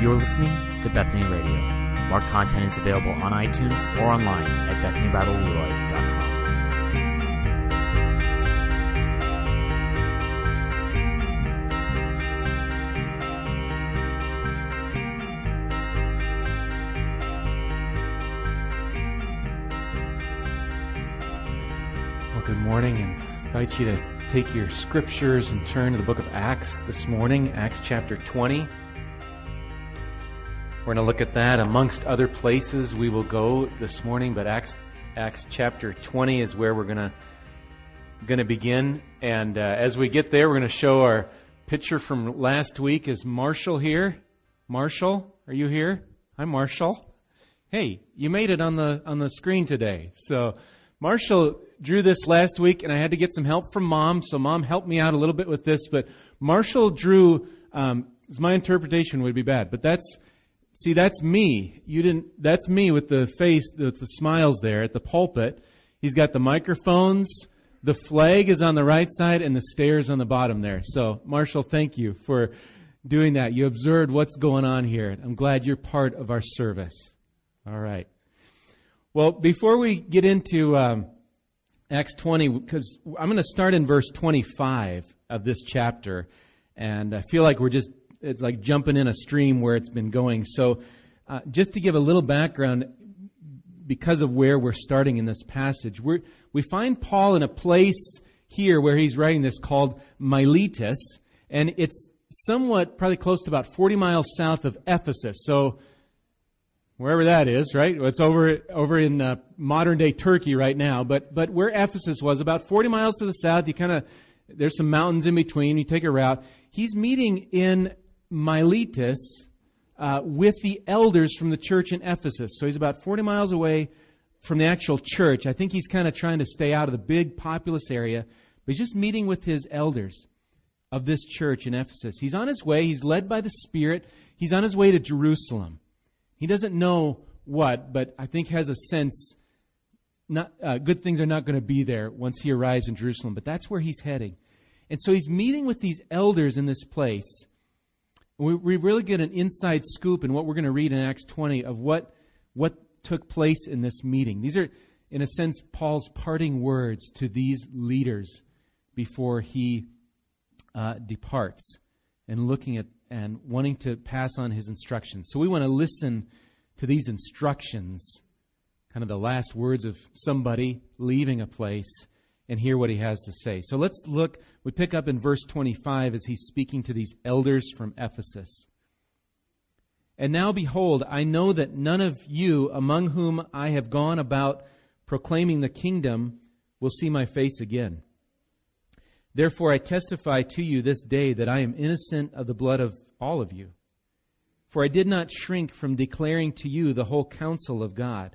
You're listening to Bethany Radio. More content is available on iTunes or online at BethanyBibleLeroy.com. Good morning, and invite you to take your scriptures and turn to the book of Acts this morning, Acts chapter 20. We're going to look at that amongst other places we will go this morning, but Acts, Acts chapter 20 is where we're going to going to begin. And uh, as we get there, we're going to show our picture from last week. Is Marshall here? Marshall, are you here? Hi, Marshall. Hey, you made it on the on the screen today. So Marshall drew this last week, and I had to get some help from mom. So mom helped me out a little bit with this. But Marshall drew. Um, my interpretation would be bad, but that's See, that's me. You didn't, that's me with the face, with the smiles there at the pulpit. He's got the microphones. The flag is on the right side and the stairs on the bottom there. So, Marshall, thank you for doing that. You observed what's going on here. I'm glad you're part of our service. All right. Well, before we get into um, Acts 20, because I'm going to start in verse 25 of this chapter, and I feel like we're just it's like jumping in a stream where it's been going. So, uh, just to give a little background, because of where we're starting in this passage, we we find Paul in a place here where he's writing this called Miletus, and it's somewhat probably close to about 40 miles south of Ephesus. So, wherever that is, right? It's over over in uh, modern day Turkey right now, but but where Ephesus was, about 40 miles to the south, you kind of there's some mountains in between. You take a route. He's meeting in Miletus uh, with the elders from the church in Ephesus. So he's about 40 miles away from the actual church. I think he's kind of trying to stay out of the big populous area, but he's just meeting with his elders of this church in Ephesus. He's on his way. He's led by the Spirit. He's on his way to Jerusalem. He doesn't know what, but I think has a sense not, uh, good things are not going to be there once he arrives in Jerusalem, but that's where he's heading. And so he's meeting with these elders in this place we, we really get an inside scoop in what we're going to read in Acts 20 of what, what took place in this meeting. These are, in a sense, Paul's parting words to these leaders before he uh, departs and looking at and wanting to pass on his instructions. So we want to listen to these instructions, kind of the last words of somebody leaving a place and hear what he has to say. So let's look, we pick up in verse 25 as he's speaking to these elders from Ephesus. And now behold, I know that none of you among whom I have gone about proclaiming the kingdom will see my face again. Therefore I testify to you this day that I am innocent of the blood of all of you. For I did not shrink from declaring to you the whole counsel of God.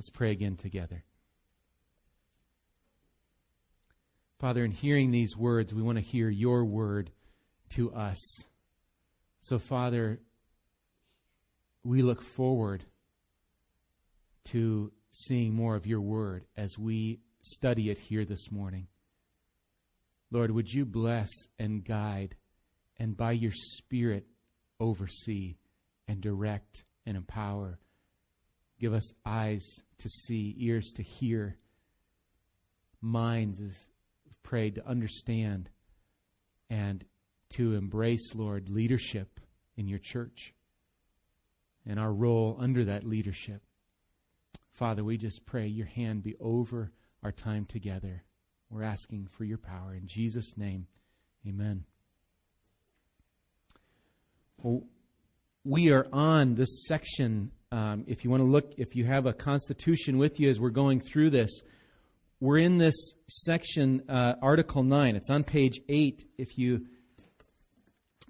Let's pray again together. Father, in hearing these words, we want to hear your word to us. So, Father, we look forward to seeing more of your word as we study it here this morning. Lord, would you bless and guide and by your Spirit oversee and direct and empower? Give us eyes to see, ears to hear, minds, as we've prayed, to understand and to embrace, Lord, leadership in your church and our role under that leadership. Father, we just pray your hand be over our time together. We're asking for your power. In Jesus' name, amen. Well, we are on this section. Um, if you want to look, if you have a constitution with you as we're going through this, we're in this section, uh, Article 9. It's on page 8 if you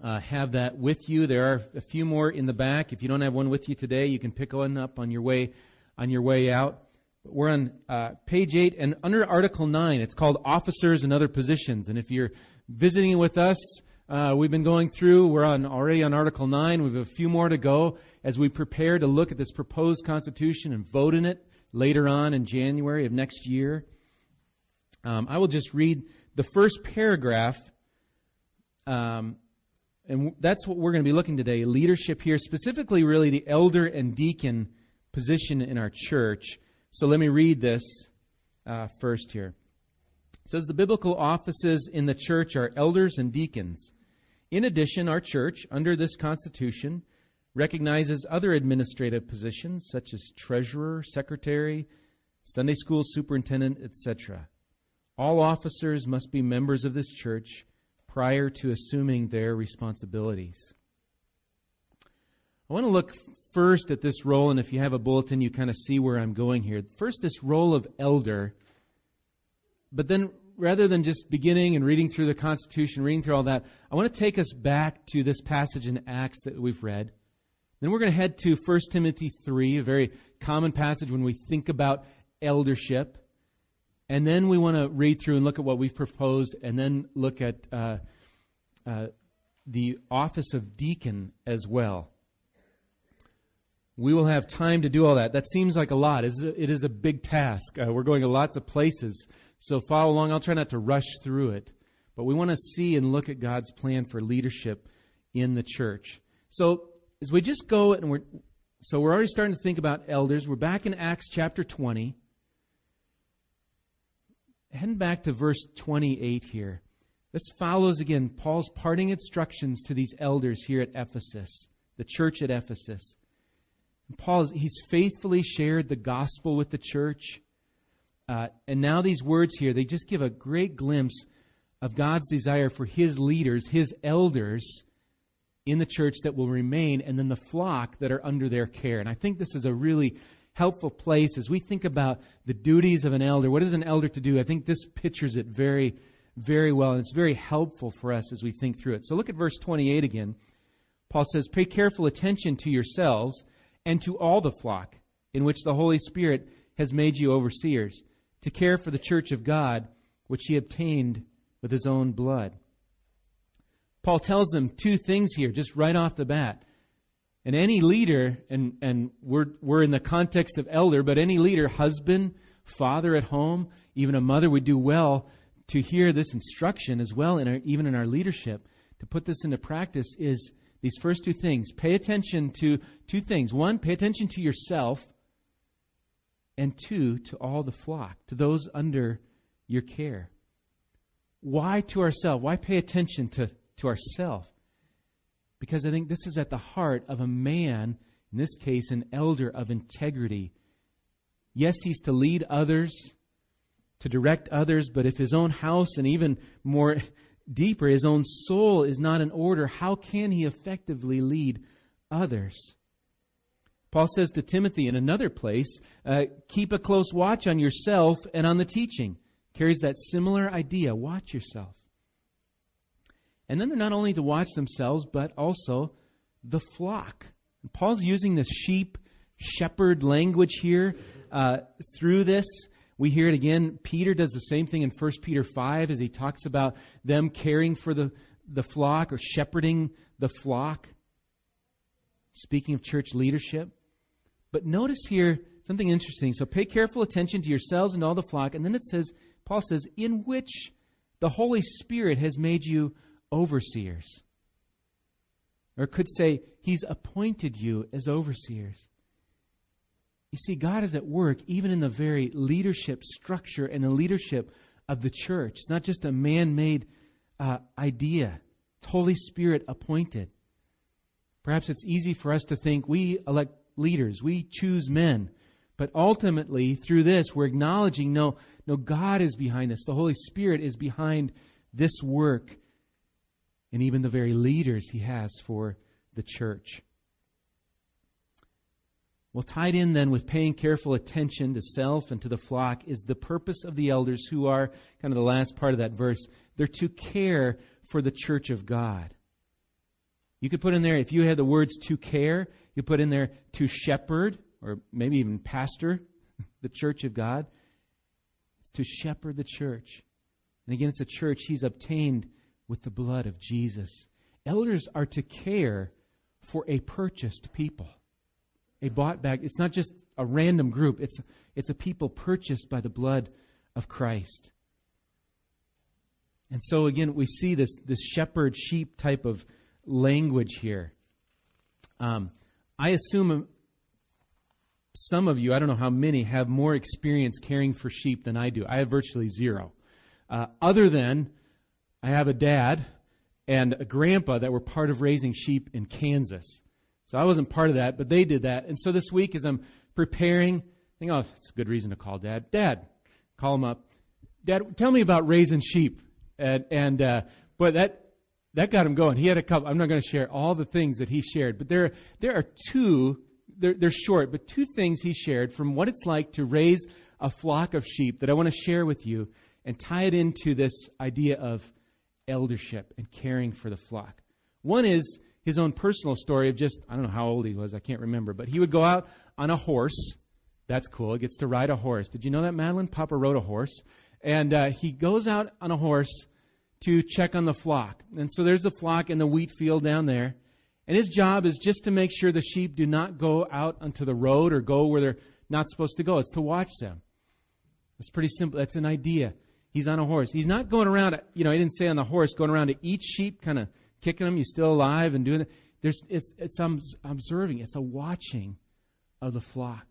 uh, have that with you. There are a few more in the back. If you don't have one with you today, you can pick one up on your way on your way out. We're on uh, page eight, and under Article nine, it's called officers and other positions. And if you're visiting with us, uh, we've been going through. We're on already on Article nine. We have a few more to go as we prepare to look at this proposed Constitution and vote in it later on in January of next year. Um, I will just read the first paragraph. Um, and that's what we're going to be looking today. Leadership here, specifically really the elder and deacon position in our church. So let me read this uh, first here. It says the biblical offices in the church are elders and deacons. In addition, our church, under this constitution, recognizes other administrative positions such as treasurer, secretary, Sunday school superintendent, etc. All officers must be members of this church prior to assuming their responsibilities. I want to look first at this role, and if you have a bulletin, you kind of see where I'm going here. First, this role of elder, but then rather than just beginning and reading through the Constitution, reading through all that, I want to take us back to this passage in Acts that we've read. Then we're going to head to 1 Timothy 3, a very common passage when we think about eldership. And then we want to read through and look at what we've proposed, and then look at uh, uh, the office of deacon as well. We will have time to do all that. That seems like a lot. It is a big task. Uh, we're going to lots of places. So follow along. I'll try not to rush through it. But we want to see and look at God's plan for leadership in the church. So as we just go and we're, so we're already starting to think about elders. We're back in Acts chapter 20 heading back to verse 28 here. This follows again Paul's parting instructions to these elders here at Ephesus, the church at Ephesus. And Paul, he's faithfully shared the gospel with the church. Uh, and now these words here, they just give a great glimpse of God's desire for his leaders, his elders in the church that will remain, and then the flock that are under their care. And I think this is a really helpful place as we think about the duties of an elder. What is an elder to do? I think this pictures it very, very well, and it's very helpful for us as we think through it. So look at verse 28 again. Paul says, Pay careful attention to yourselves and to all the flock in which the Holy Spirit has made you overseers, to care for the church of God, which he obtained with his own blood. Paul tells them two things here, just right off the bat. And any leader, and, and we're, we're in the context of elder, but any leader, husband, father at home, even a mother would do well to hear this instruction as well, in our, even in our leadership, to put this into practice is these first two things. Pay attention to two things. One, pay attention to yourself, and two, to all the flock, to those under your care. Why to ourselves? Why pay attention to, to ourselves? Because I think this is at the heart of a man, in this case, an elder of integrity. Yes, he's to lead others, to direct others, but if his own house and even more deeper, his own soul is not in order, how can he effectively lead others? Paul says to Timothy in another place, uh, keep a close watch on yourself and on the teaching. Carries that similar idea. Watch yourself. And then they're not only to watch themselves, but also the flock. And Paul's using this sheep shepherd language here uh, through this. We hear it again. Peter does the same thing in 1 Peter 5 as he talks about them caring for the, the flock or shepherding the flock. speaking of church leadership. But notice here something interesting. So pay careful attention to yourselves and all the flock. And then it says, Paul says, in which the Holy Spirit has made you overseers. Or could say, He's appointed you as overseers. You see, God is at work even in the very leadership structure and the leadership of the church. It's not just a man made uh, idea, it's Holy Spirit appointed. Perhaps it's easy for us to think we elect leaders, we choose men. But ultimately, through this, we're acknowledging no, no, God is behind this. The Holy Spirit is behind this work and even the very leaders He has for the church. Well, tied in then with paying careful attention to self and to the flock is the purpose of the elders, who are kind of the last part of that verse. They're to care for the church of God. You could put in there, if you had the words to care, you put in there to shepherd, or maybe even pastor the church of God. It's to shepherd the church. And again, it's a church he's obtained with the blood of Jesus. Elders are to care for a purchased people a bought back. It's not just a random group, it's, it's a people purchased by the blood of Christ. And so, again, we see this, this shepherd sheep type of language here. Um, I assume some of you, I don't know how many, have more experience caring for sheep than I do. I have virtually zero. Uh, other than I have a dad and a grandpa that were part of raising sheep in Kansas. So I wasn't part of that, but they did that. And so this week, as I'm preparing, I think, oh, it's a good reason to call Dad. Dad, call him up. Dad, tell me about raising sheep. And, and uh, but that that got him going. He had a couple. I'm not going to share all the things that he shared, but there there are two. They're, they're short, but two things he shared from what it's like to raise a flock of sheep that I want to share with you and tie it into this idea of eldership and caring for the flock. One is his own personal story of just, I don't know how old he was, I can't remember, but he would go out on a horse. That's cool. He gets to ride a horse. Did you know that, Madeline? Papa rode a horse. And uh, he goes out on a horse to check on the flock. And so there's the flock in the wheat field down there. And his job is just to make sure the sheep do not go out onto the road or go where they're not supposed to go. It's to watch them. It's pretty simple. That's an idea. He's on a horse. He's not going around, you know, he didn't say on the horse, going around to each sheep, kind of kicking them, you're still alive and doing it. There's, it's, it's observing, it's a watching of the flock.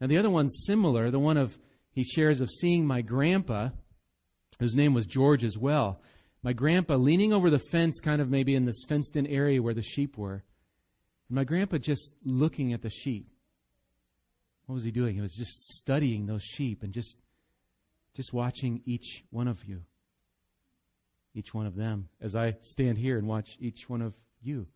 Now, the other one's similar. The one of, he shares of seeing my grandpa, whose name was George as well. My grandpa leaning over the fence, kind of maybe in this fenced in area where the sheep were. And my grandpa just looking at the sheep. What was he doing? He was just studying those sheep and just, just watching each one of you each one of them as I stand here and watch each one of you.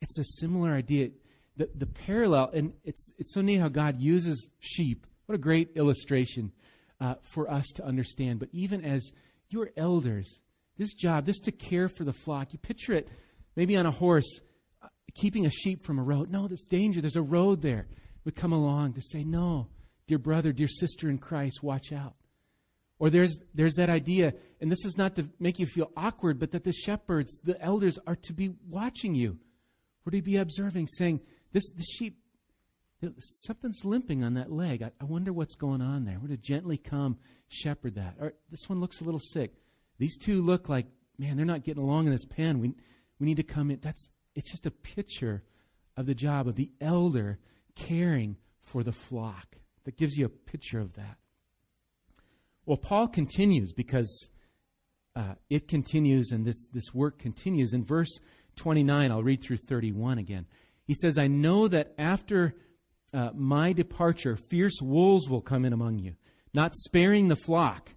It's a similar idea. The, the parallel, and it's, it's so neat how God uses sheep. What a great illustration uh, for us to understand. But even as your elders, this job, this to care for the flock, you picture it maybe on a horse, uh, keeping a sheep from a road. No, there's danger. There's a road there. We come along to say, no, dear brother, dear sister in Christ, watch out. Or there's, there's that idea, and this is not to make you feel awkward, but that the shepherds, the elders, are to be watching you, or to be observing, saying, This, this sheep, something's limping on that leg. I, I wonder what's going on there. We're to gently come shepherd that. Or this one looks a little sick. These two look like, man, they're not getting along in this pen. We, we need to come in. That's, it's just a picture of the job of the elder caring for the flock. That gives you a picture of that. Well, Paul continues because uh, it continues and this, this work continues. In verse 29, I'll read through 31 again. He says, I know that after uh, my departure, fierce wolves will come in among you, not sparing the flock.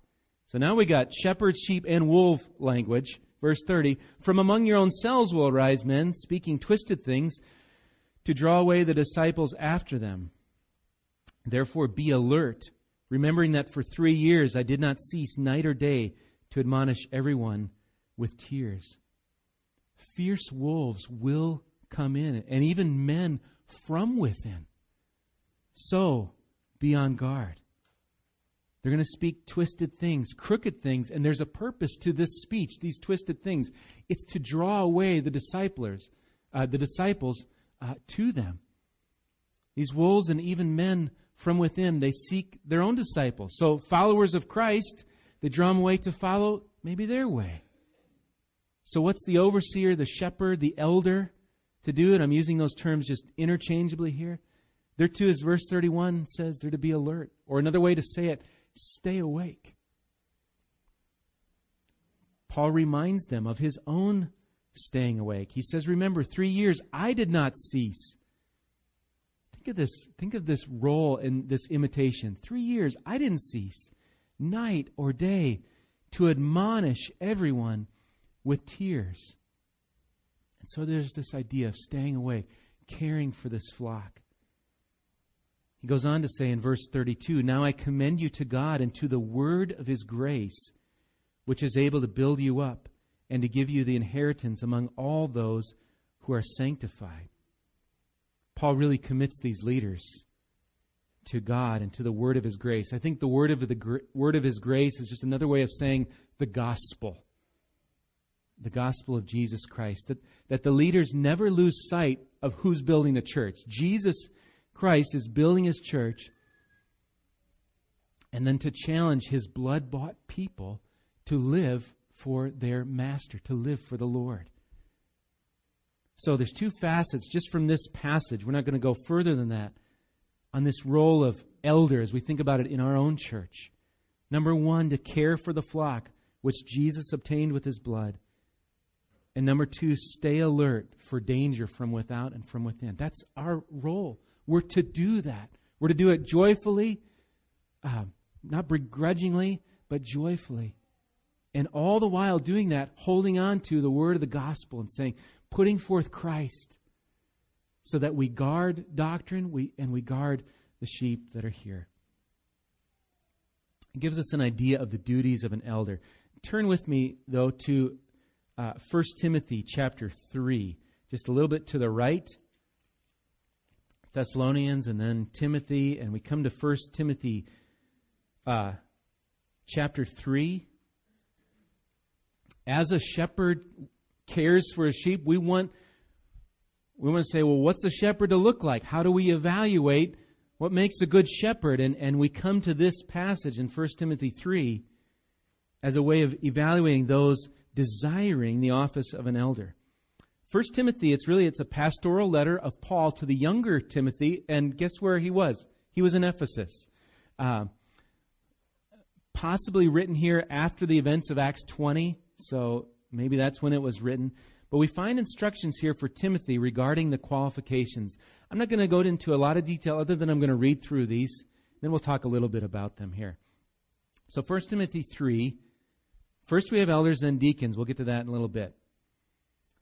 So now we got shepherd, sheep, and wolf language. Verse 30 From among your own selves will arise men, speaking twisted things, to draw away the disciples after them. Therefore, be alert remembering that for three years I did not cease night or day to admonish everyone with tears. Fierce wolves will come in, and even men from within. So be on guard. They're going to speak twisted things, crooked things, and there's a purpose to this speech, these twisted things. It's to draw away the disciples, uh, the disciples uh, to them. These wolves and even men from within, they seek their own disciples. So, followers of Christ, they draw them away to follow maybe their way. So, what's the overseer, the shepherd, the elder to do it? I'm using those terms just interchangeably here. They're to, as verse 31 says, they're to be alert. Or another way to say it, stay awake. Paul reminds them of his own staying awake. He says, Remember, three years I did not cease. Think of this, think of this role in this imitation. Three years I didn't cease, night or day, to admonish everyone with tears. And so there's this idea of staying awake, caring for this flock. He goes on to say in verse 32 Now I commend you to God and to the word of his grace, which is able to build you up and to give you the inheritance among all those who are sanctified. Paul really commits these leaders to God and to the word of his grace. I think the word of the word of his grace is just another way of saying the gospel. The gospel of Jesus Christ. That, that the leaders never lose sight of who's building the church. Jesus Christ is building his church and then to challenge his blood bought people to live for their master, to live for the Lord. So there's two facets just from this passage. We're not going to go further than that on this role of elder as we think about it in our own church. Number one, to care for the flock, which Jesus obtained with his blood. And number two, stay alert for danger from without and from within. That's our role. We're to do that. We're to do it joyfully, uh, not begrudgingly, but joyfully. And all the while doing that, holding on to the word of the gospel and saying, putting forth Christ so that we guard doctrine we, and we guard the sheep that are here. It gives us an idea of the duties of an elder. Turn with me, though, to uh, 1 Timothy chapter 3, just a little bit to the right. Thessalonians and then Timothy, and we come to 1 Timothy uh, chapter 3 as a shepherd cares for his sheep, we want we want to say, well, what's a shepherd to look like? How do we evaluate what makes a good shepherd? And, and we come to this passage in 1 Timothy 3 as a way of evaluating those desiring the office of an elder. 1 Timothy, it's really it's a pastoral letter of Paul to the younger Timothy, and guess where he was? He was in Ephesus. Uh, possibly written here after the events of Acts 20. So maybe that's when it was written. But we find instructions here for Timothy regarding the qualifications. I'm not going to go into a lot of detail other than I'm going to read through these. Then we'll talk a little bit about them here. So 1 Timothy 3. First we have elders, then deacons. We'll get to that in a little bit.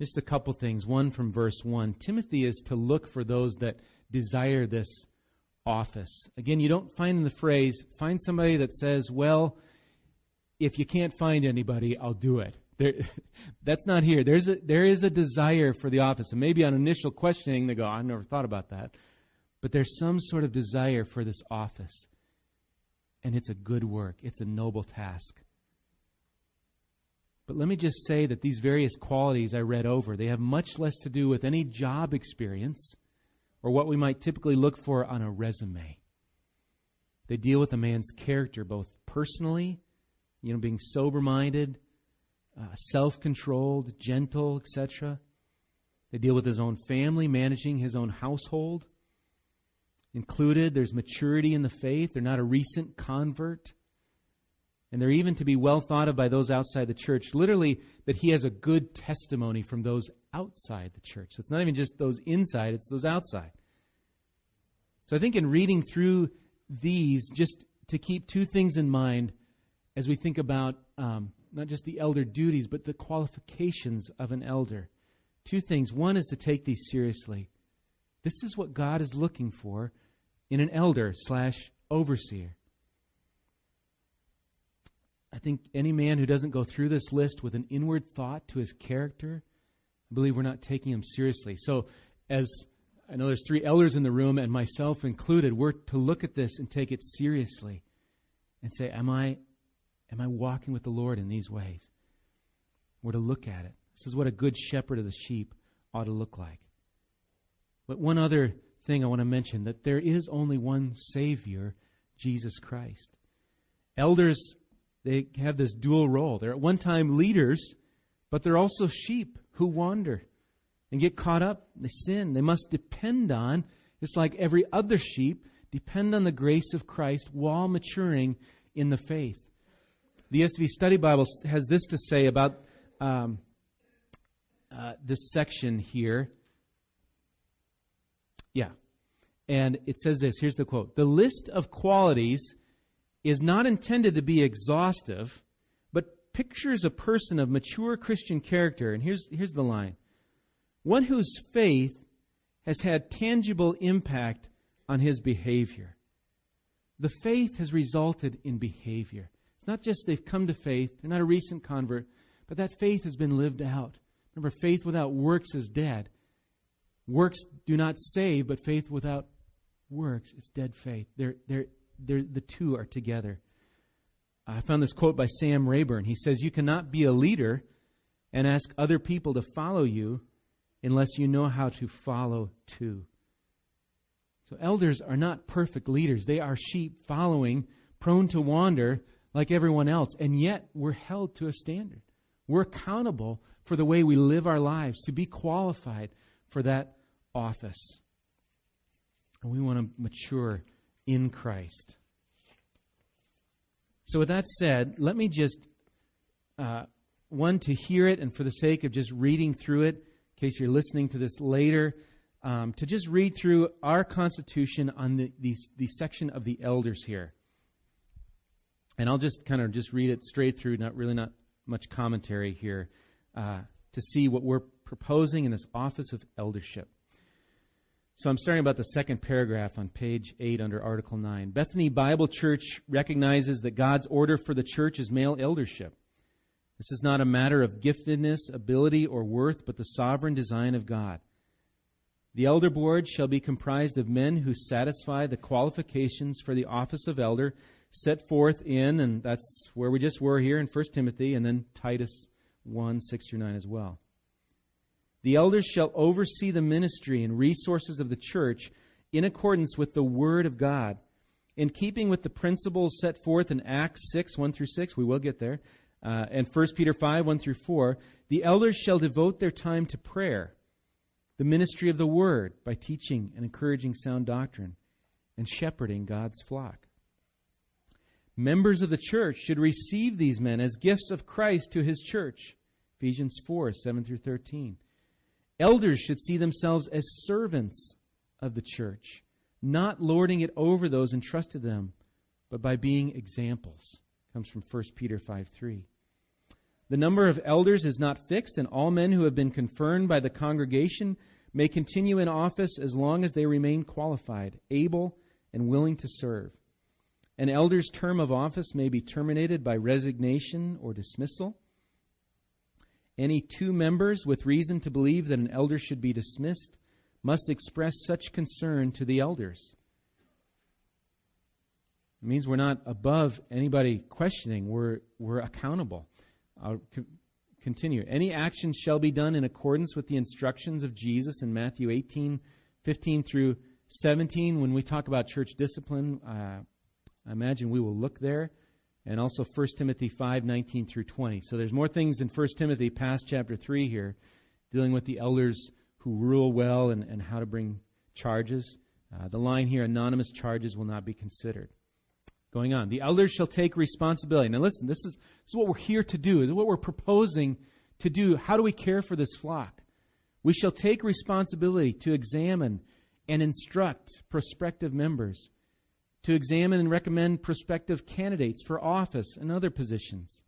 Just a couple things. One from verse 1. Timothy is to look for those that desire this office. Again, you don't find in the phrase, find somebody that says, well, if you can't find anybody, I'll do it. There, that's not here. There's a, there is a desire for the office. And maybe on initial questioning, they go, I never thought about that. But there's some sort of desire for this office. And it's a good work, it's a noble task. But let me just say that these various qualities I read over, they have much less to do with any job experience or what we might typically look for on a resume. They deal with a man's character, both personally, you know, being sober minded, uh, self controlled, gentle, etc. They deal with his own family, managing his own household. included. There's maturity in the faith. They're not a recent convert. And they're even to be well thought of by those outside the church. Literally, that he has a good testimony from those outside the church. So it's not even just those inside, it's those outside. So I think in reading through these, just to keep two things in mind as we think about um, not just the elder duties, but the qualifications of an elder. Two things. One is to take these seriously. This is what God is looking for in an elder slash overseer. I think any man who doesn't go through this list with an inward thought to his character, I believe we're not taking him seriously. So, as I know there's three elders in the room, and myself included, we're to look at this and take it seriously and say, Am I, am I walking with the Lord in these ways? We're to look at it. This is what a good shepherd of the sheep ought to look like. But one other thing I want to mention that there is only one Savior, Jesus Christ. Elders, they have this dual role. They're at one time leaders, but they're also sheep who wander and get caught up. They sin. They must depend on, just like every other sheep, depend on the grace of Christ while maturing in the faith. The ESV Study Bible has this to say about um, uh, this section here. Yeah. And it says this here's the quote The list of qualities is not intended to be exhaustive, but pictures a person of mature Christian character. And here's, here's the line one whose faith has had tangible impact on his behavior. The faith has resulted in behavior. It's not just they've come to faith, they're not a recent convert, but that faith has been lived out. Remember, faith without works is dead. Works do not save, but faith without works, it's dead faith. They're, they're, the two are together. I found this quote by Sam Rayburn. He says, You cannot be a leader and ask other people to follow you unless you know how to follow too. So elders are not perfect leaders. They are sheep following, prone to wander like everyone else. And yet we're held to a standard. We're accountable for the way we live our lives to be qualified for that office. And we want to mature in Christ. So, with that said, let me just, uh, one, to hear it, and for the sake of just reading through it, in case you're listening to this later, um, to just read through our Constitution on the, the, the section of the elders here. And I'll just kind of just read it straight through, not really not much commentary here, uh, to see what we're proposing in this office of eldership. So I'm starting about the second paragraph on page 8 under Article 9. Bethany Bible Church recognizes that God's order for the church is male eldership. This is not a matter of giftedness, ability, or worth, but the sovereign design of God. The elder board shall be comprised of men who satisfy the qualifications for the office of elder set forth in, and that's where we just were here in 1 Timothy, and then Titus 1 6 through 9 as well. The elders shall oversee the ministry and resources of the church in accordance with the Word of God, in keeping with the principles set forth in Acts 6 1 through 6. We will get there uh, and 1 Peter 5 1 through 4, the elders shall devote their time to prayer, the ministry of the word, by teaching and encouraging sound doctrine, and shepherding God's flock. Members of the church should receive these men as gifts of Christ to his church. Ephesians 4 7 through 13. Elders should see themselves as servants of the church, not lording it over those entrusted them, but by being examples comes from 1 Peter 5 3. The number of elders is not fixed, and all men who have been confirmed by the congregation may continue in office as long as they remain qualified, able, and willing to serve. An elder's term of office may be terminated by resignation or dismissal. Any two members with reason to believe that an elder should be dismissed must express such concern to the elders. It means we're not above anybody questioning. We're, we're accountable. I'll co- continue. Any action shall be done in accordance with the instructions of Jesus in Matthew 18, 15 through 17. When we talk about church discipline, uh, I imagine we will look there. And also 1 Timothy 5, 19 through 20. So there's more things in 1 Timothy past chapter 3 here, dealing with the elders who rule well and, and how to bring charges. Uh, the line here, anonymous charges will not be considered. Going on. The elders shall take responsibility. Now listen, this is, this is what we're here to do. This is what we're proposing to do. How do we care for this flock? We shall take responsibility to examine and instruct prospective members, to examine and recommend prospective candidates for office and other positions,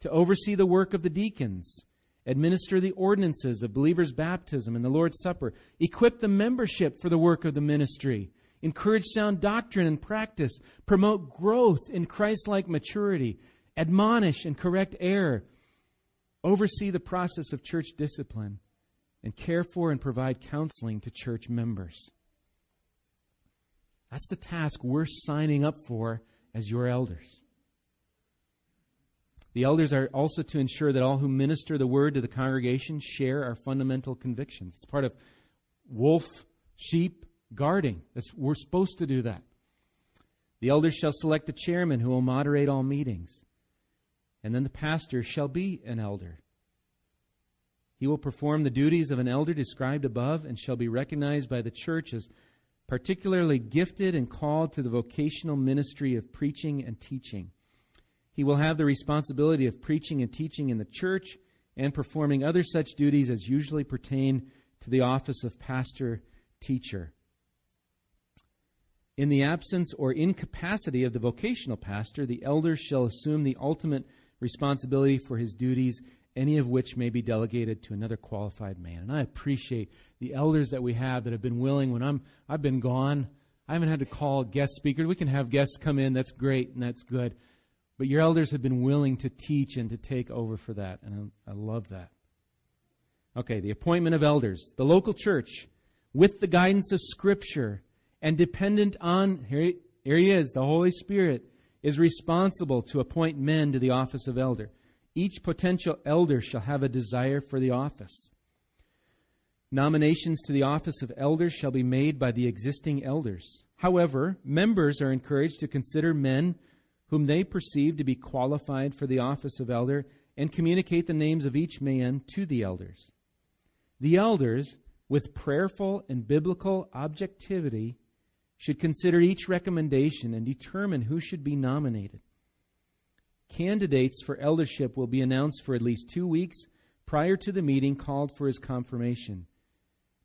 to oversee the work of the deacons, administer the ordinances of believers' baptism and the Lord's Supper, equip the membership for the work of the ministry, encourage sound doctrine and practice, promote growth in Christ like maturity, admonish and correct error, oversee the process of church discipline, and care for and provide counseling to church members. That's the task we're signing up for as your elders. The elders are also to ensure that all who minister the word to the congregation share our fundamental convictions. It's part of wolf, sheep, guarding. That's, we're supposed to do that. The elders shall select a chairman who will moderate all meetings. And then the pastor shall be an elder. He will perform the duties of an elder described above and shall be recognized by the church as particularly gifted and called to the vocational ministry of preaching and teaching. He will have the responsibility of preaching and teaching in the church and performing other such duties as usually pertain to the office of pastor teacher. In the absence or incapacity of the vocational pastor, the elder shall assume the ultimate responsibility for his duties, any of which may be delegated to another qualified man. And I appreciate the elders that we have that have been willing when I'm I've been gone. I haven't had to call guest speakers. We can have guests come in. That's great and that's good. But your elders have been willing to teach and to take over for that, and I, I love that. Okay, the appointment of elders. The local church, with the guidance of Scripture and dependent on, here, here he is, the Holy Spirit, is responsible to appoint men to the office of elder. Each potential elder shall have a desire for the office. Nominations to the office of elders shall be made by the existing elders. However, members are encouraged to consider men whom they perceive to be qualified for the office of elder, and communicate the names of each man to the elders. The elders, with prayerful and biblical objectivity, should consider each recommendation and determine who should be nominated. Candidates for eldership will be announced for at least two weeks prior to the meeting called for his confirmation.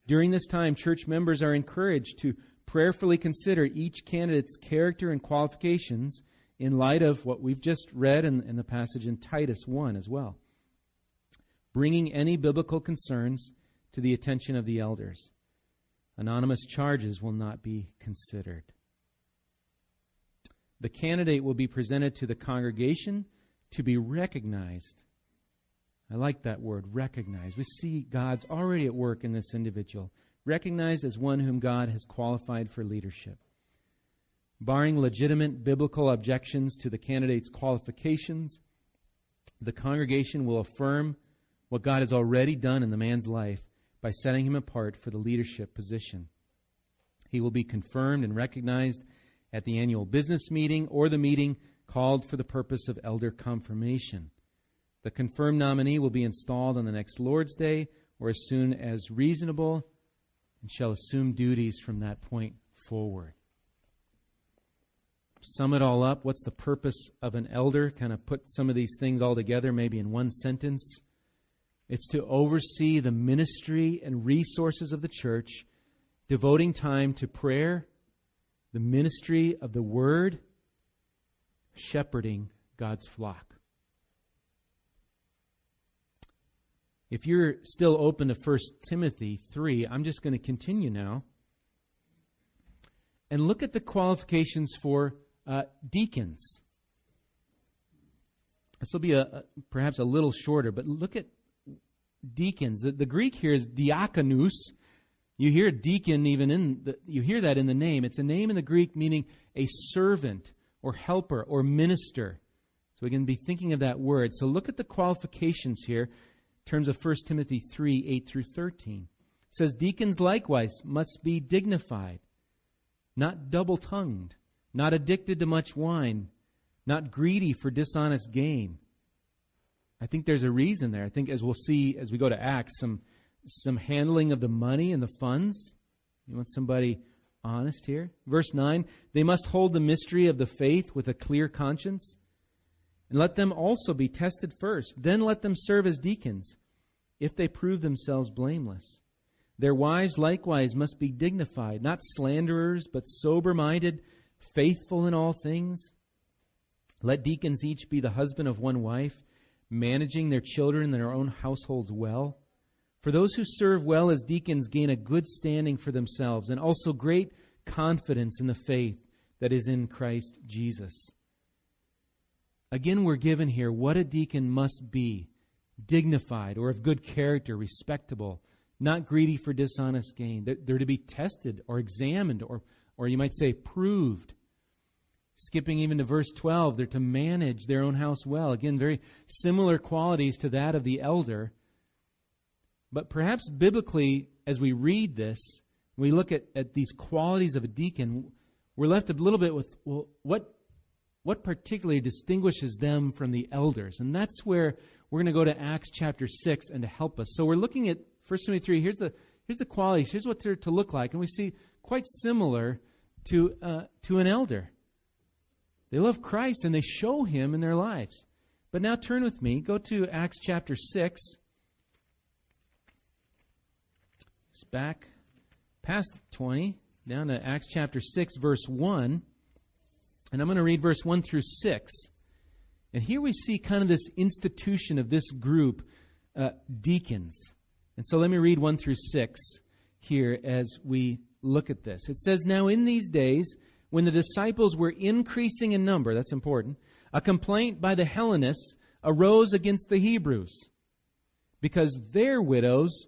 During this time, church members are encouraged to prayerfully consider each candidate's character and qualifications in light of what we've just read in, in the passage in Titus 1 as well. Bringing any biblical concerns to the attention of the elders. Anonymous charges will not be considered. The candidate will be presented to the congregation to be recognized. I like that word, recognized. We see God's already at work in this individual, recognized as one whom God has qualified for leadership. Barring legitimate biblical objections to the candidate's qualifications, the congregation will affirm what God has already done in the man's life by setting him apart for the leadership position. He will be confirmed and recognized at the annual business meeting or the meeting called for the purpose of elder confirmation. The confirmed nominee will be installed on the next Lord's Day or as soon as reasonable and shall assume duties from that point forward sum it all up. What's the purpose of an elder? Kind of put some of these things all together, maybe in one sentence. It's to oversee the ministry and resources of the church, devoting time to prayer, the ministry of the word, shepherding God's flock. If you're still open to 1 Timothy 3, I'm just going to continue now and look at the qualifications for uh, deacons. This will be a, a, perhaps a little shorter, but look at deacons. The, the Greek here is diakonos. You hear deacon even in the, you hear that in the name. It's a name in the Greek meaning a servant or helper or minister. So we can be thinking of that word. So look at the qualifications here in terms of 1 Timothy 3 8 through 13. It says, Deacons likewise must be dignified, not double tongued not addicted to much wine, not greedy for dishonest gain. I think there's a reason there. I think as we'll see as we go to Acts, some some handling of the money and the funds. You want somebody honest here. Verse 9, they must hold the mystery of the faith with a clear conscience. And let them also be tested first. Then let them serve as deacons, if they prove themselves blameless. Their wives likewise must be dignified, not slanderers, but sober minded, faithful in all things. Let deacons each be the husband of one wife, managing their children and their own households well. For those who serve well as deacons gain a good standing for themselves and also great confidence in the faith that is in Christ Jesus. Again, we're given here what a deacon must be dignified or of good character, respectable, not greedy for dishonest gain. They're to be tested or examined or, or you might say proved. Skipping even to verse 12, they're to manage their own house well. Again, very similar qualities to that of the elder but perhaps biblically, as we read this, we look at, at these qualities of a deacon, we're left a little bit with, well, what, what particularly distinguishes them from the elders? And that's where we're going to go to Acts chapter 6 and to help us. So we're looking at 1 Timothy 3. Here's the, here's the qualities. Here's what they're to look like. And we see quite similar to, uh, to an elder. They love Christ and they show Him in their lives. But now turn with me. Go to Acts chapter 6. It's back past 20, down to Acts chapter 6, verse 1. And I'm going to read verse 1 through 6. And here we see kind of this institution of this group, uh, deacons. And so let me read 1 through 6 here as we look at this. It says, Now in these days, when the disciples were increasing in number, that's important, a complaint by the Hellenists arose against the Hebrews because their widows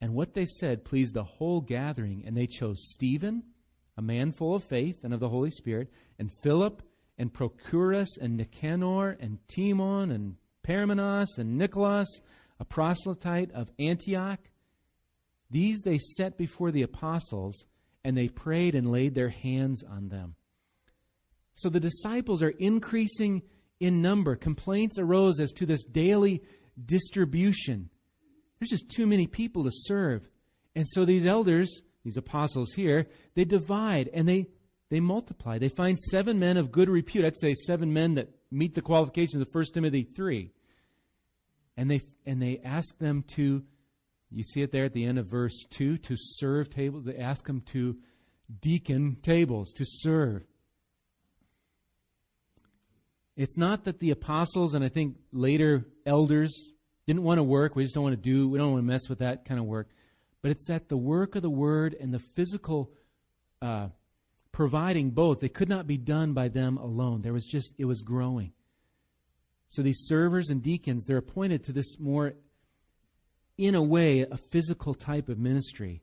And what they said pleased the whole gathering, and they chose Stephen, a man full of faith and of the Holy Spirit, and Philip, and Prochorus, and Nicanor, and Timon, and Parmenas, and Nicholas, a proselyte of Antioch. These they set before the apostles, and they prayed and laid their hands on them. So the disciples are increasing in number. Complaints arose as to this daily distribution. There's just too many people to serve. And so these elders, these apostles here, they divide and they, they multiply. They find seven men of good repute. I'd say seven men that meet the qualifications of 1 Timothy 3. And they, and they ask them to, you see it there at the end of verse 2, to serve tables. They ask them to deacon tables, to serve. It's not that the apostles and I think later elders didn't want to work. We just don't want to do, we don't want to mess with that kind of work. But it's that the work of the word and the physical uh, providing both, they could not be done by them alone. There was just, it was growing. So these servers and deacons, they're appointed to this more, in a way, a physical type of ministry.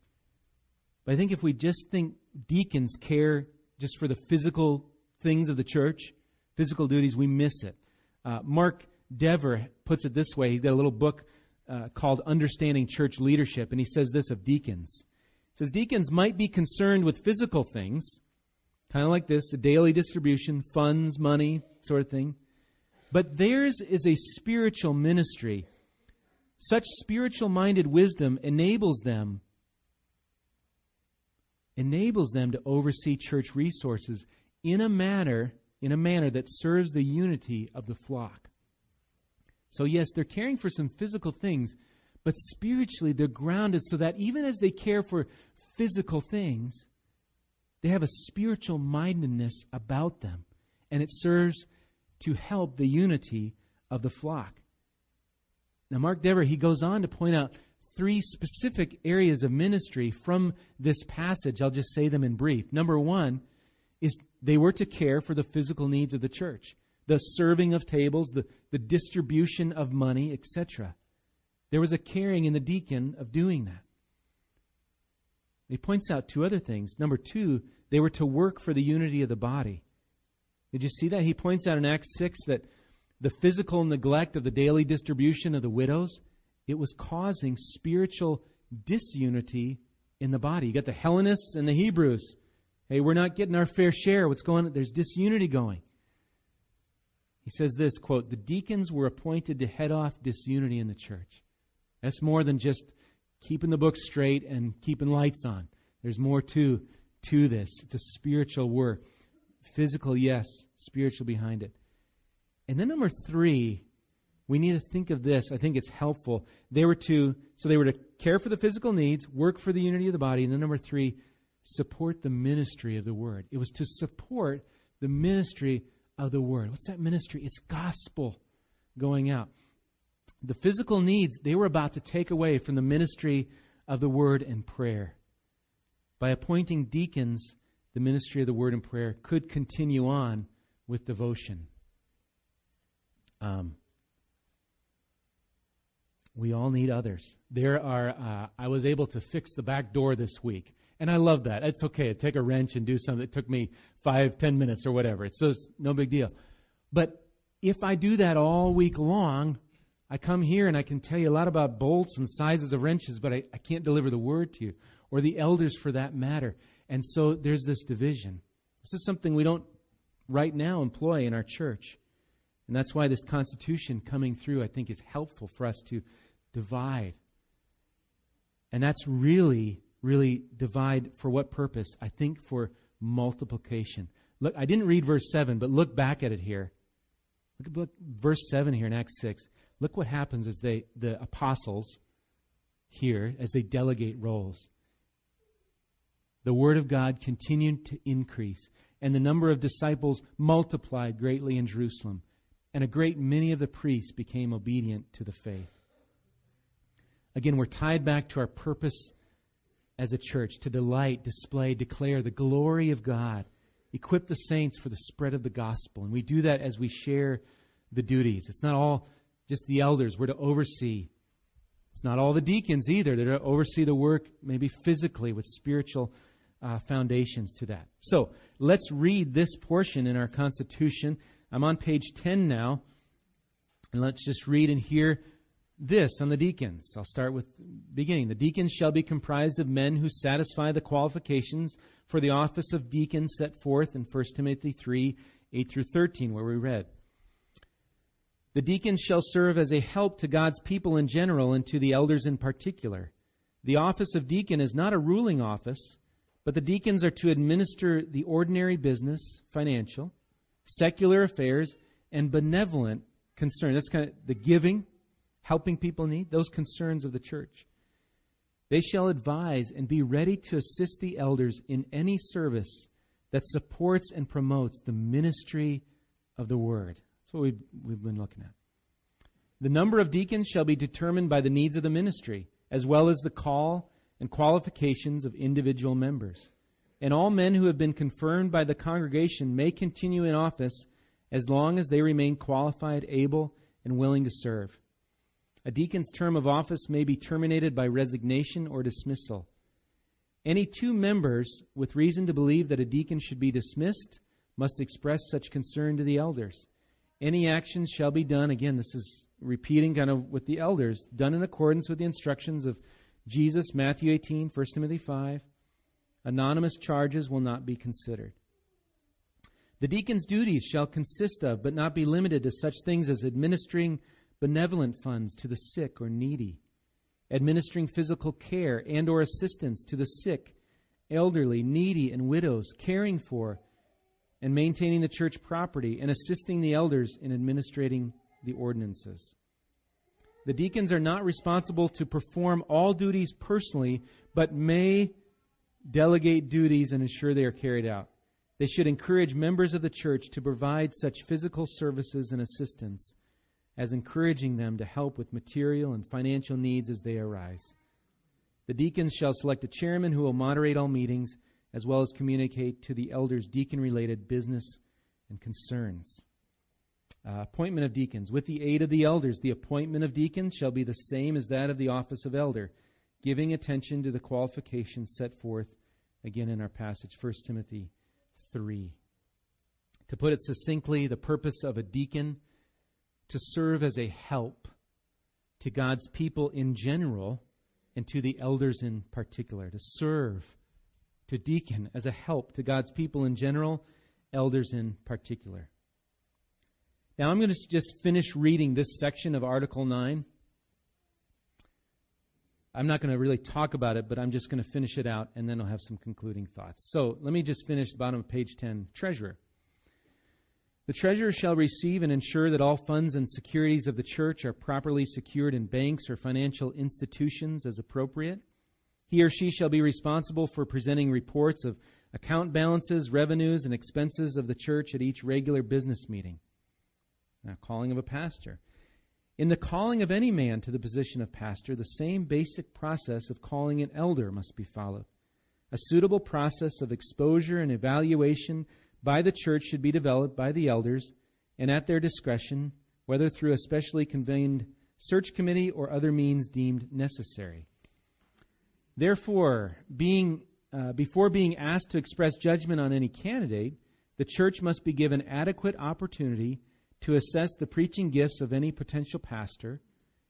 But I think if we just think deacons care just for the physical things of the church, physical duties, we miss it. Uh, Mark Dever puts it this way. He's got a little book uh, called Understanding Church Leadership, and he says this of deacons. He says, Deacons might be concerned with physical things, kind of like this, a daily distribution, funds, money, sort of thing. But theirs is a spiritual ministry. Such spiritual minded wisdom enables them enables them to oversee church resources in a manner in a manner that serves the unity of the flock. So, yes, they're caring for some physical things, but spiritually they're grounded so that even as they care for physical things, they have a spiritual mindedness about them. And it serves to help the unity of the flock. Now, Mark Dever, he goes on to point out three specific areas of ministry from this passage. I'll just say them in brief. Number one is they were to care for the physical needs of the church the serving of tables, the, the distribution of money, etc. There was a caring in the deacon of doing that. He points out two other things. Number two, they were to work for the unity of the body. Did you see that? He points out in Acts 6 that the physical neglect of the daily distribution of the widows, it was causing spiritual disunity in the body. You got the Hellenists and the Hebrews. Hey, we're not getting our fair share. What's going on? There's disunity going. He says this quote, the deacons were appointed to head off disunity in the church. That's more than just keeping the book straight and keeping lights on. There's more to to this. It's a spiritual work. Physical, yes, spiritual behind it. And then number three, we need to think of this. I think it's helpful. They were to, so they were to care for the physical needs, work for the unity of the body, and then number three, support the ministry of the word. It was to support the ministry of the word. What's that ministry? It's gospel going out. The physical needs they were about to take away from the ministry of the word and prayer. By appointing deacons, the ministry of the word and prayer could continue on with devotion. Um, we all need others. There are. Uh, I was able to fix the back door this week, and I love that. It's okay. To take a wrench and do something that took me five, ten minutes or whatever. It's just no big deal. But if I do that all week long, I come here and I can tell you a lot about bolts and sizes of wrenches, but I, I can't deliver the word to you, or the elders for that matter. And so there's this division. This is something we don't right now employ in our church. And that's why this Constitution coming through, I think, is helpful for us to divide. And that's really, really divide for what purpose? I think for multiplication. Look, I didn't read verse 7, but look back at it here. Look at look, verse 7 here in Acts 6. Look what happens as they, the apostles here, as they delegate roles. The word of God continued to increase, and the number of disciples multiplied greatly in Jerusalem, and a great many of the priests became obedient to the faith. Again, we're tied back to our purpose as a church to delight, display, declare the glory of God, equip the saints for the spread of the gospel. And we do that as we share the duties. It's not all just the elders. We're to oversee. It's not all the deacons either. They're to oversee the work, maybe physically, with spiritual uh, foundations to that. So let's read this portion in our Constitution. I'm on page 10 now. And let's just read and hear this on the deacons. I'll start with beginning. The deacons shall be comprised of men who satisfy the qualifications for the office of deacon set forth in 1 Timothy 3 8 through 13, where we read. The deacons shall serve as a help to God's people in general and to the elders in particular. The office of deacon is not a ruling office, but the deacons are to administer the ordinary business, financial, secular affairs, and benevolent concern. That's kind of the giving, helping people need, those concerns of the church. They shall advise and be ready to assist the elders in any service that supports and promotes the ministry of the word. That's what we've, we've been looking at. The number of deacons shall be determined by the needs of the ministry, as well as the call and qualifications of individual members. And all men who have been confirmed by the congregation may continue in office as long as they remain qualified, able, and willing to serve. A deacon's term of office may be terminated by resignation or dismissal. Any two members with reason to believe that a deacon should be dismissed must express such concern to the elders. Any actions shall be done, again, this is repeating kind of with the elders, done in accordance with the instructions of Jesus, Matthew 18, 1 Timothy 5. Anonymous charges will not be considered. The deacon's duties shall consist of, but not be limited to, such things as administering benevolent funds to the sick or needy, administering physical care and or assistance to the sick, elderly, needy, and widows, caring for and maintaining the church property, and assisting the elders in administrating the ordinances. The deacons are not responsible to perform all duties personally, but may delegate duties and ensure they are carried out. They should encourage members of the church to provide such physical services and assistance as encouraging them to help with material and financial needs as they arise. The deacons shall select a chairman who will moderate all meetings as well as communicate to the elders deacon related business and concerns. Uh, appointment of deacons. With the aid of the elders, the appointment of deacons shall be the same as that of the office of elder, giving attention to the qualifications set forth again in our passage, 1 Timothy 3. To put it succinctly, the purpose of a deacon to serve as a help to God's people in general and to the elders in particular. To serve, to deacon as a help to God's people in general, elders in particular. Now I'm going to just finish reading this section of Article 9. I'm not going to really talk about it, but I'm just going to finish it out and then I'll have some concluding thoughts. So let me just finish the bottom of page 10. Treasurer. The treasurer shall receive and ensure that all funds and securities of the church are properly secured in banks or financial institutions as appropriate. He or she shall be responsible for presenting reports of account balances, revenues, and expenses of the church at each regular business meeting. Now, calling of a pastor. In the calling of any man to the position of pastor, the same basic process of calling an elder must be followed. A suitable process of exposure and evaluation by the church should be developed by the elders and at their discretion, whether through a specially convened search committee or other means deemed necessary. Therefore, being, uh, before being asked to express judgment on any candidate, the church must be given adequate opportunity to assess the preaching gifts of any potential pastor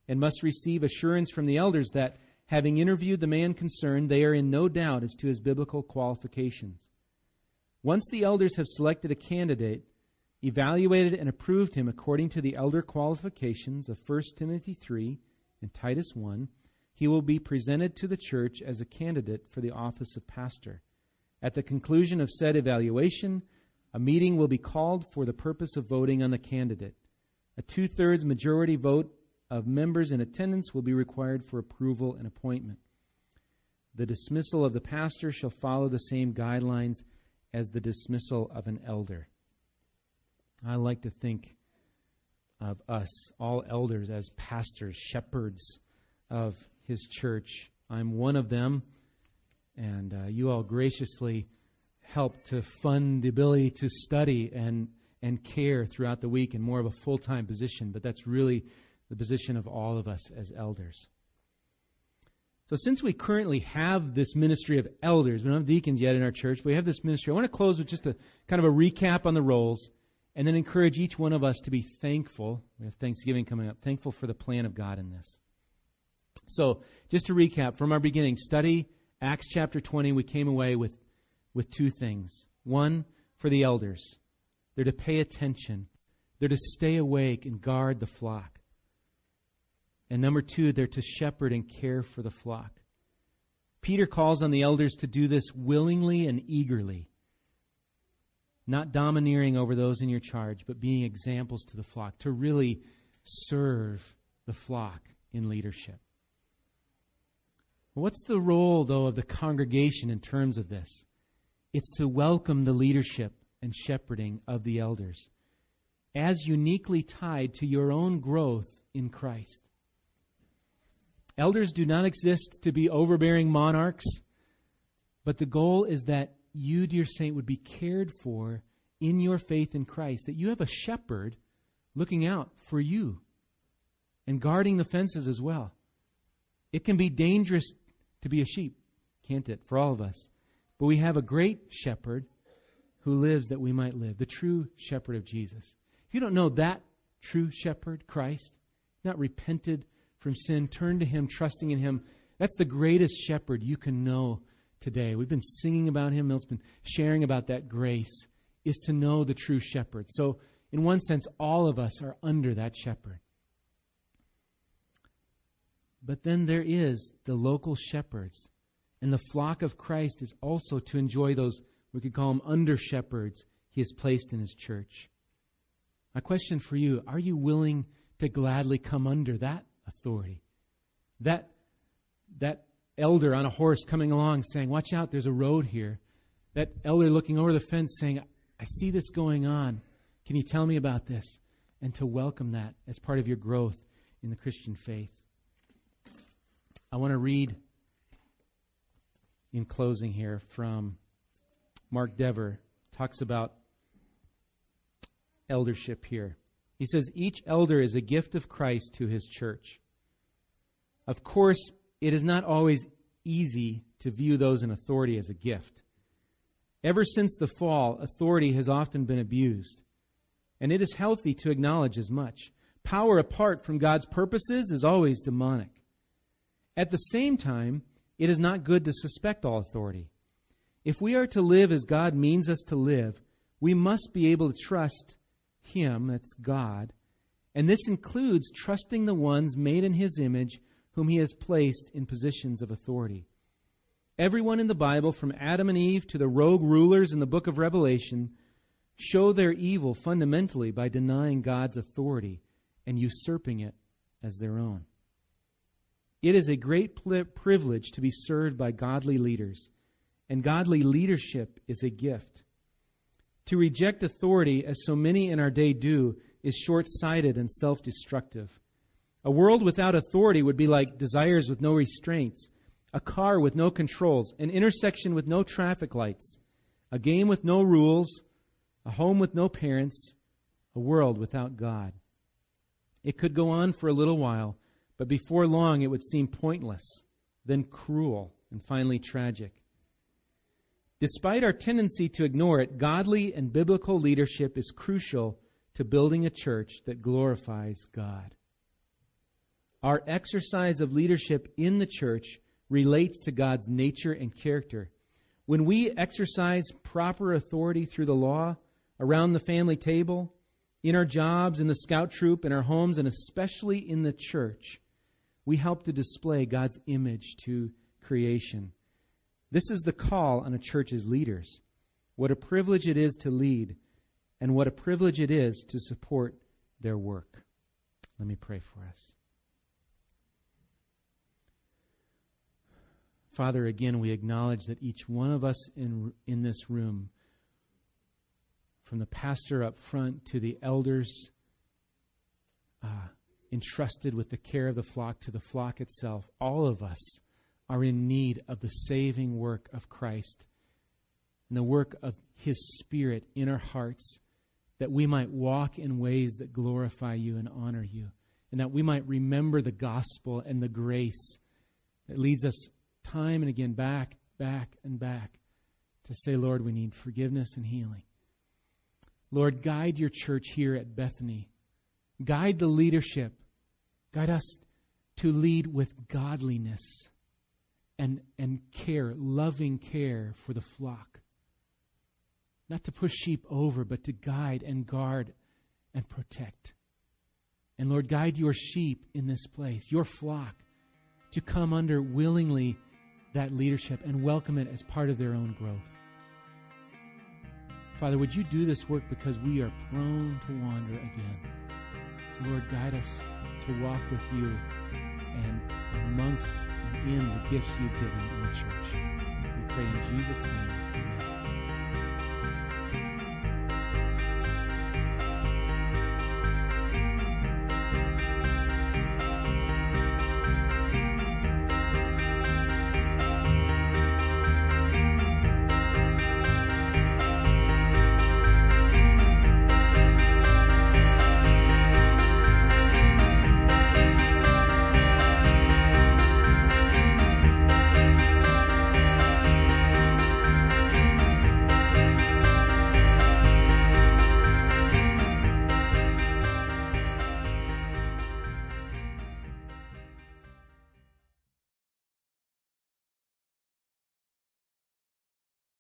and must receive assurance from the elders that, having interviewed the man concerned, they are in no doubt as to his biblical qualifications. Once the elders have selected a candidate, evaluated and approved him according to the elder qualifications of 1 Timothy 3 and Titus 1, he will be presented to the church as a candidate for the office of pastor. At the conclusion of said evaluation, a meeting will be called for the purpose of voting on the candidate. A two thirds majority vote of members in attendance will be required for approval and appointment. The dismissal of the pastor shall follow the same guidelines as the dismissal of an elder. I like to think of us, all elders, as pastors, shepherds of his church. I'm one of them, and uh, you all graciously help to fund the ability to study and, and care throughout the week in more of a full time position, but that's really the position of all of us as elders. So, since we currently have this ministry of elders, we don't have deacons yet in our church, but we have this ministry. I want to close with just a kind of a recap on the roles and then encourage each one of us to be thankful. We have Thanksgiving coming up, thankful for the plan of God in this. So, just to recap from our beginning, study Acts chapter 20, we came away with with two things. One, for the elders, they're to pay attention, they're to stay awake and guard the flock. And number two, they're to shepherd and care for the flock. Peter calls on the elders to do this willingly and eagerly, not domineering over those in your charge, but being examples to the flock, to really serve the flock in leadership. What's the role, though, of the congregation in terms of this? It's to welcome the leadership and shepherding of the elders as uniquely tied to your own growth in Christ. Elders do not exist to be overbearing monarchs, but the goal is that you, dear saint, would be cared for in your faith in Christ, that you have a shepherd looking out for you and guarding the fences as well. It can be dangerous to be a sheep, can't it, for all of us? But we have a great shepherd who lives that we might live, the true shepherd of Jesus. If you don't know that true shepherd, Christ, not repented from sin, turn to him, trusting in him, that's the greatest shepherd you can know today. We've been singing about him, Milt's been sharing about that grace, is to know the true shepherd. So, in one sense, all of us are under that shepherd. But then there is the local shepherds and the flock of Christ is also to enjoy those, we could call them under shepherds, he has placed in his church. My question for you are you willing to gladly come under that authority? That, that elder on a horse coming along saying, Watch out, there's a road here. That elder looking over the fence saying, I see this going on. Can you tell me about this? And to welcome that as part of your growth in the Christian faith. I want to read in closing here from Mark Dever talks about eldership here. He says each elder is a gift of Christ to his church. Of course, it is not always easy to view those in authority as a gift. Ever since the fall, authority has often been abused. And it is healthy to acknowledge as much. Power apart from God's purposes is always demonic. At the same time, it is not good to suspect all authority. If we are to live as God means us to live, we must be able to trust Him, that's God, and this includes trusting the ones made in His image whom He has placed in positions of authority. Everyone in the Bible, from Adam and Eve to the rogue rulers in the book of Revelation, show their evil fundamentally by denying God's authority and usurping it as their own. It is a great privilege to be served by godly leaders, and godly leadership is a gift. To reject authority, as so many in our day do, is short sighted and self destructive. A world without authority would be like desires with no restraints, a car with no controls, an intersection with no traffic lights, a game with no rules, a home with no parents, a world without God. It could go on for a little while, but before long it would seem pointless, then cruel, and finally tragic. Despite our tendency to ignore it, godly and biblical leadership is crucial to building a church that glorifies God. Our exercise of leadership in the church relates to God's nature and character. When we exercise proper authority through the law, around the family table, in our jobs, in the scout troop, in our homes, and especially in the church, we help to display God's image to creation. This is the call on a church's leaders. What a privilege it is to lead, and what a privilege it is to support their work. Let me pray for us. Father, again, we acknowledge that each one of us in, in this room from the pastor up front to the elders uh, entrusted with the care of the flock to the flock itself, all of us are in need of the saving work of Christ and the work of His Spirit in our hearts that we might walk in ways that glorify you and honor you, and that we might remember the gospel and the grace that leads us time and again back, back, and back to say, Lord, we need forgiveness and healing. Lord, guide your church here at Bethany. Guide the leadership. Guide us to lead with godliness and, and care, loving care for the flock. Not to push sheep over, but to guide and guard and protect. And Lord, guide your sheep in this place, your flock, to come under willingly that leadership and welcome it as part of their own growth. Father, would you do this work because we are prone to wander again? So, Lord, guide us to walk with you and amongst and in the gifts you've given in the church. We pray in Jesus' name.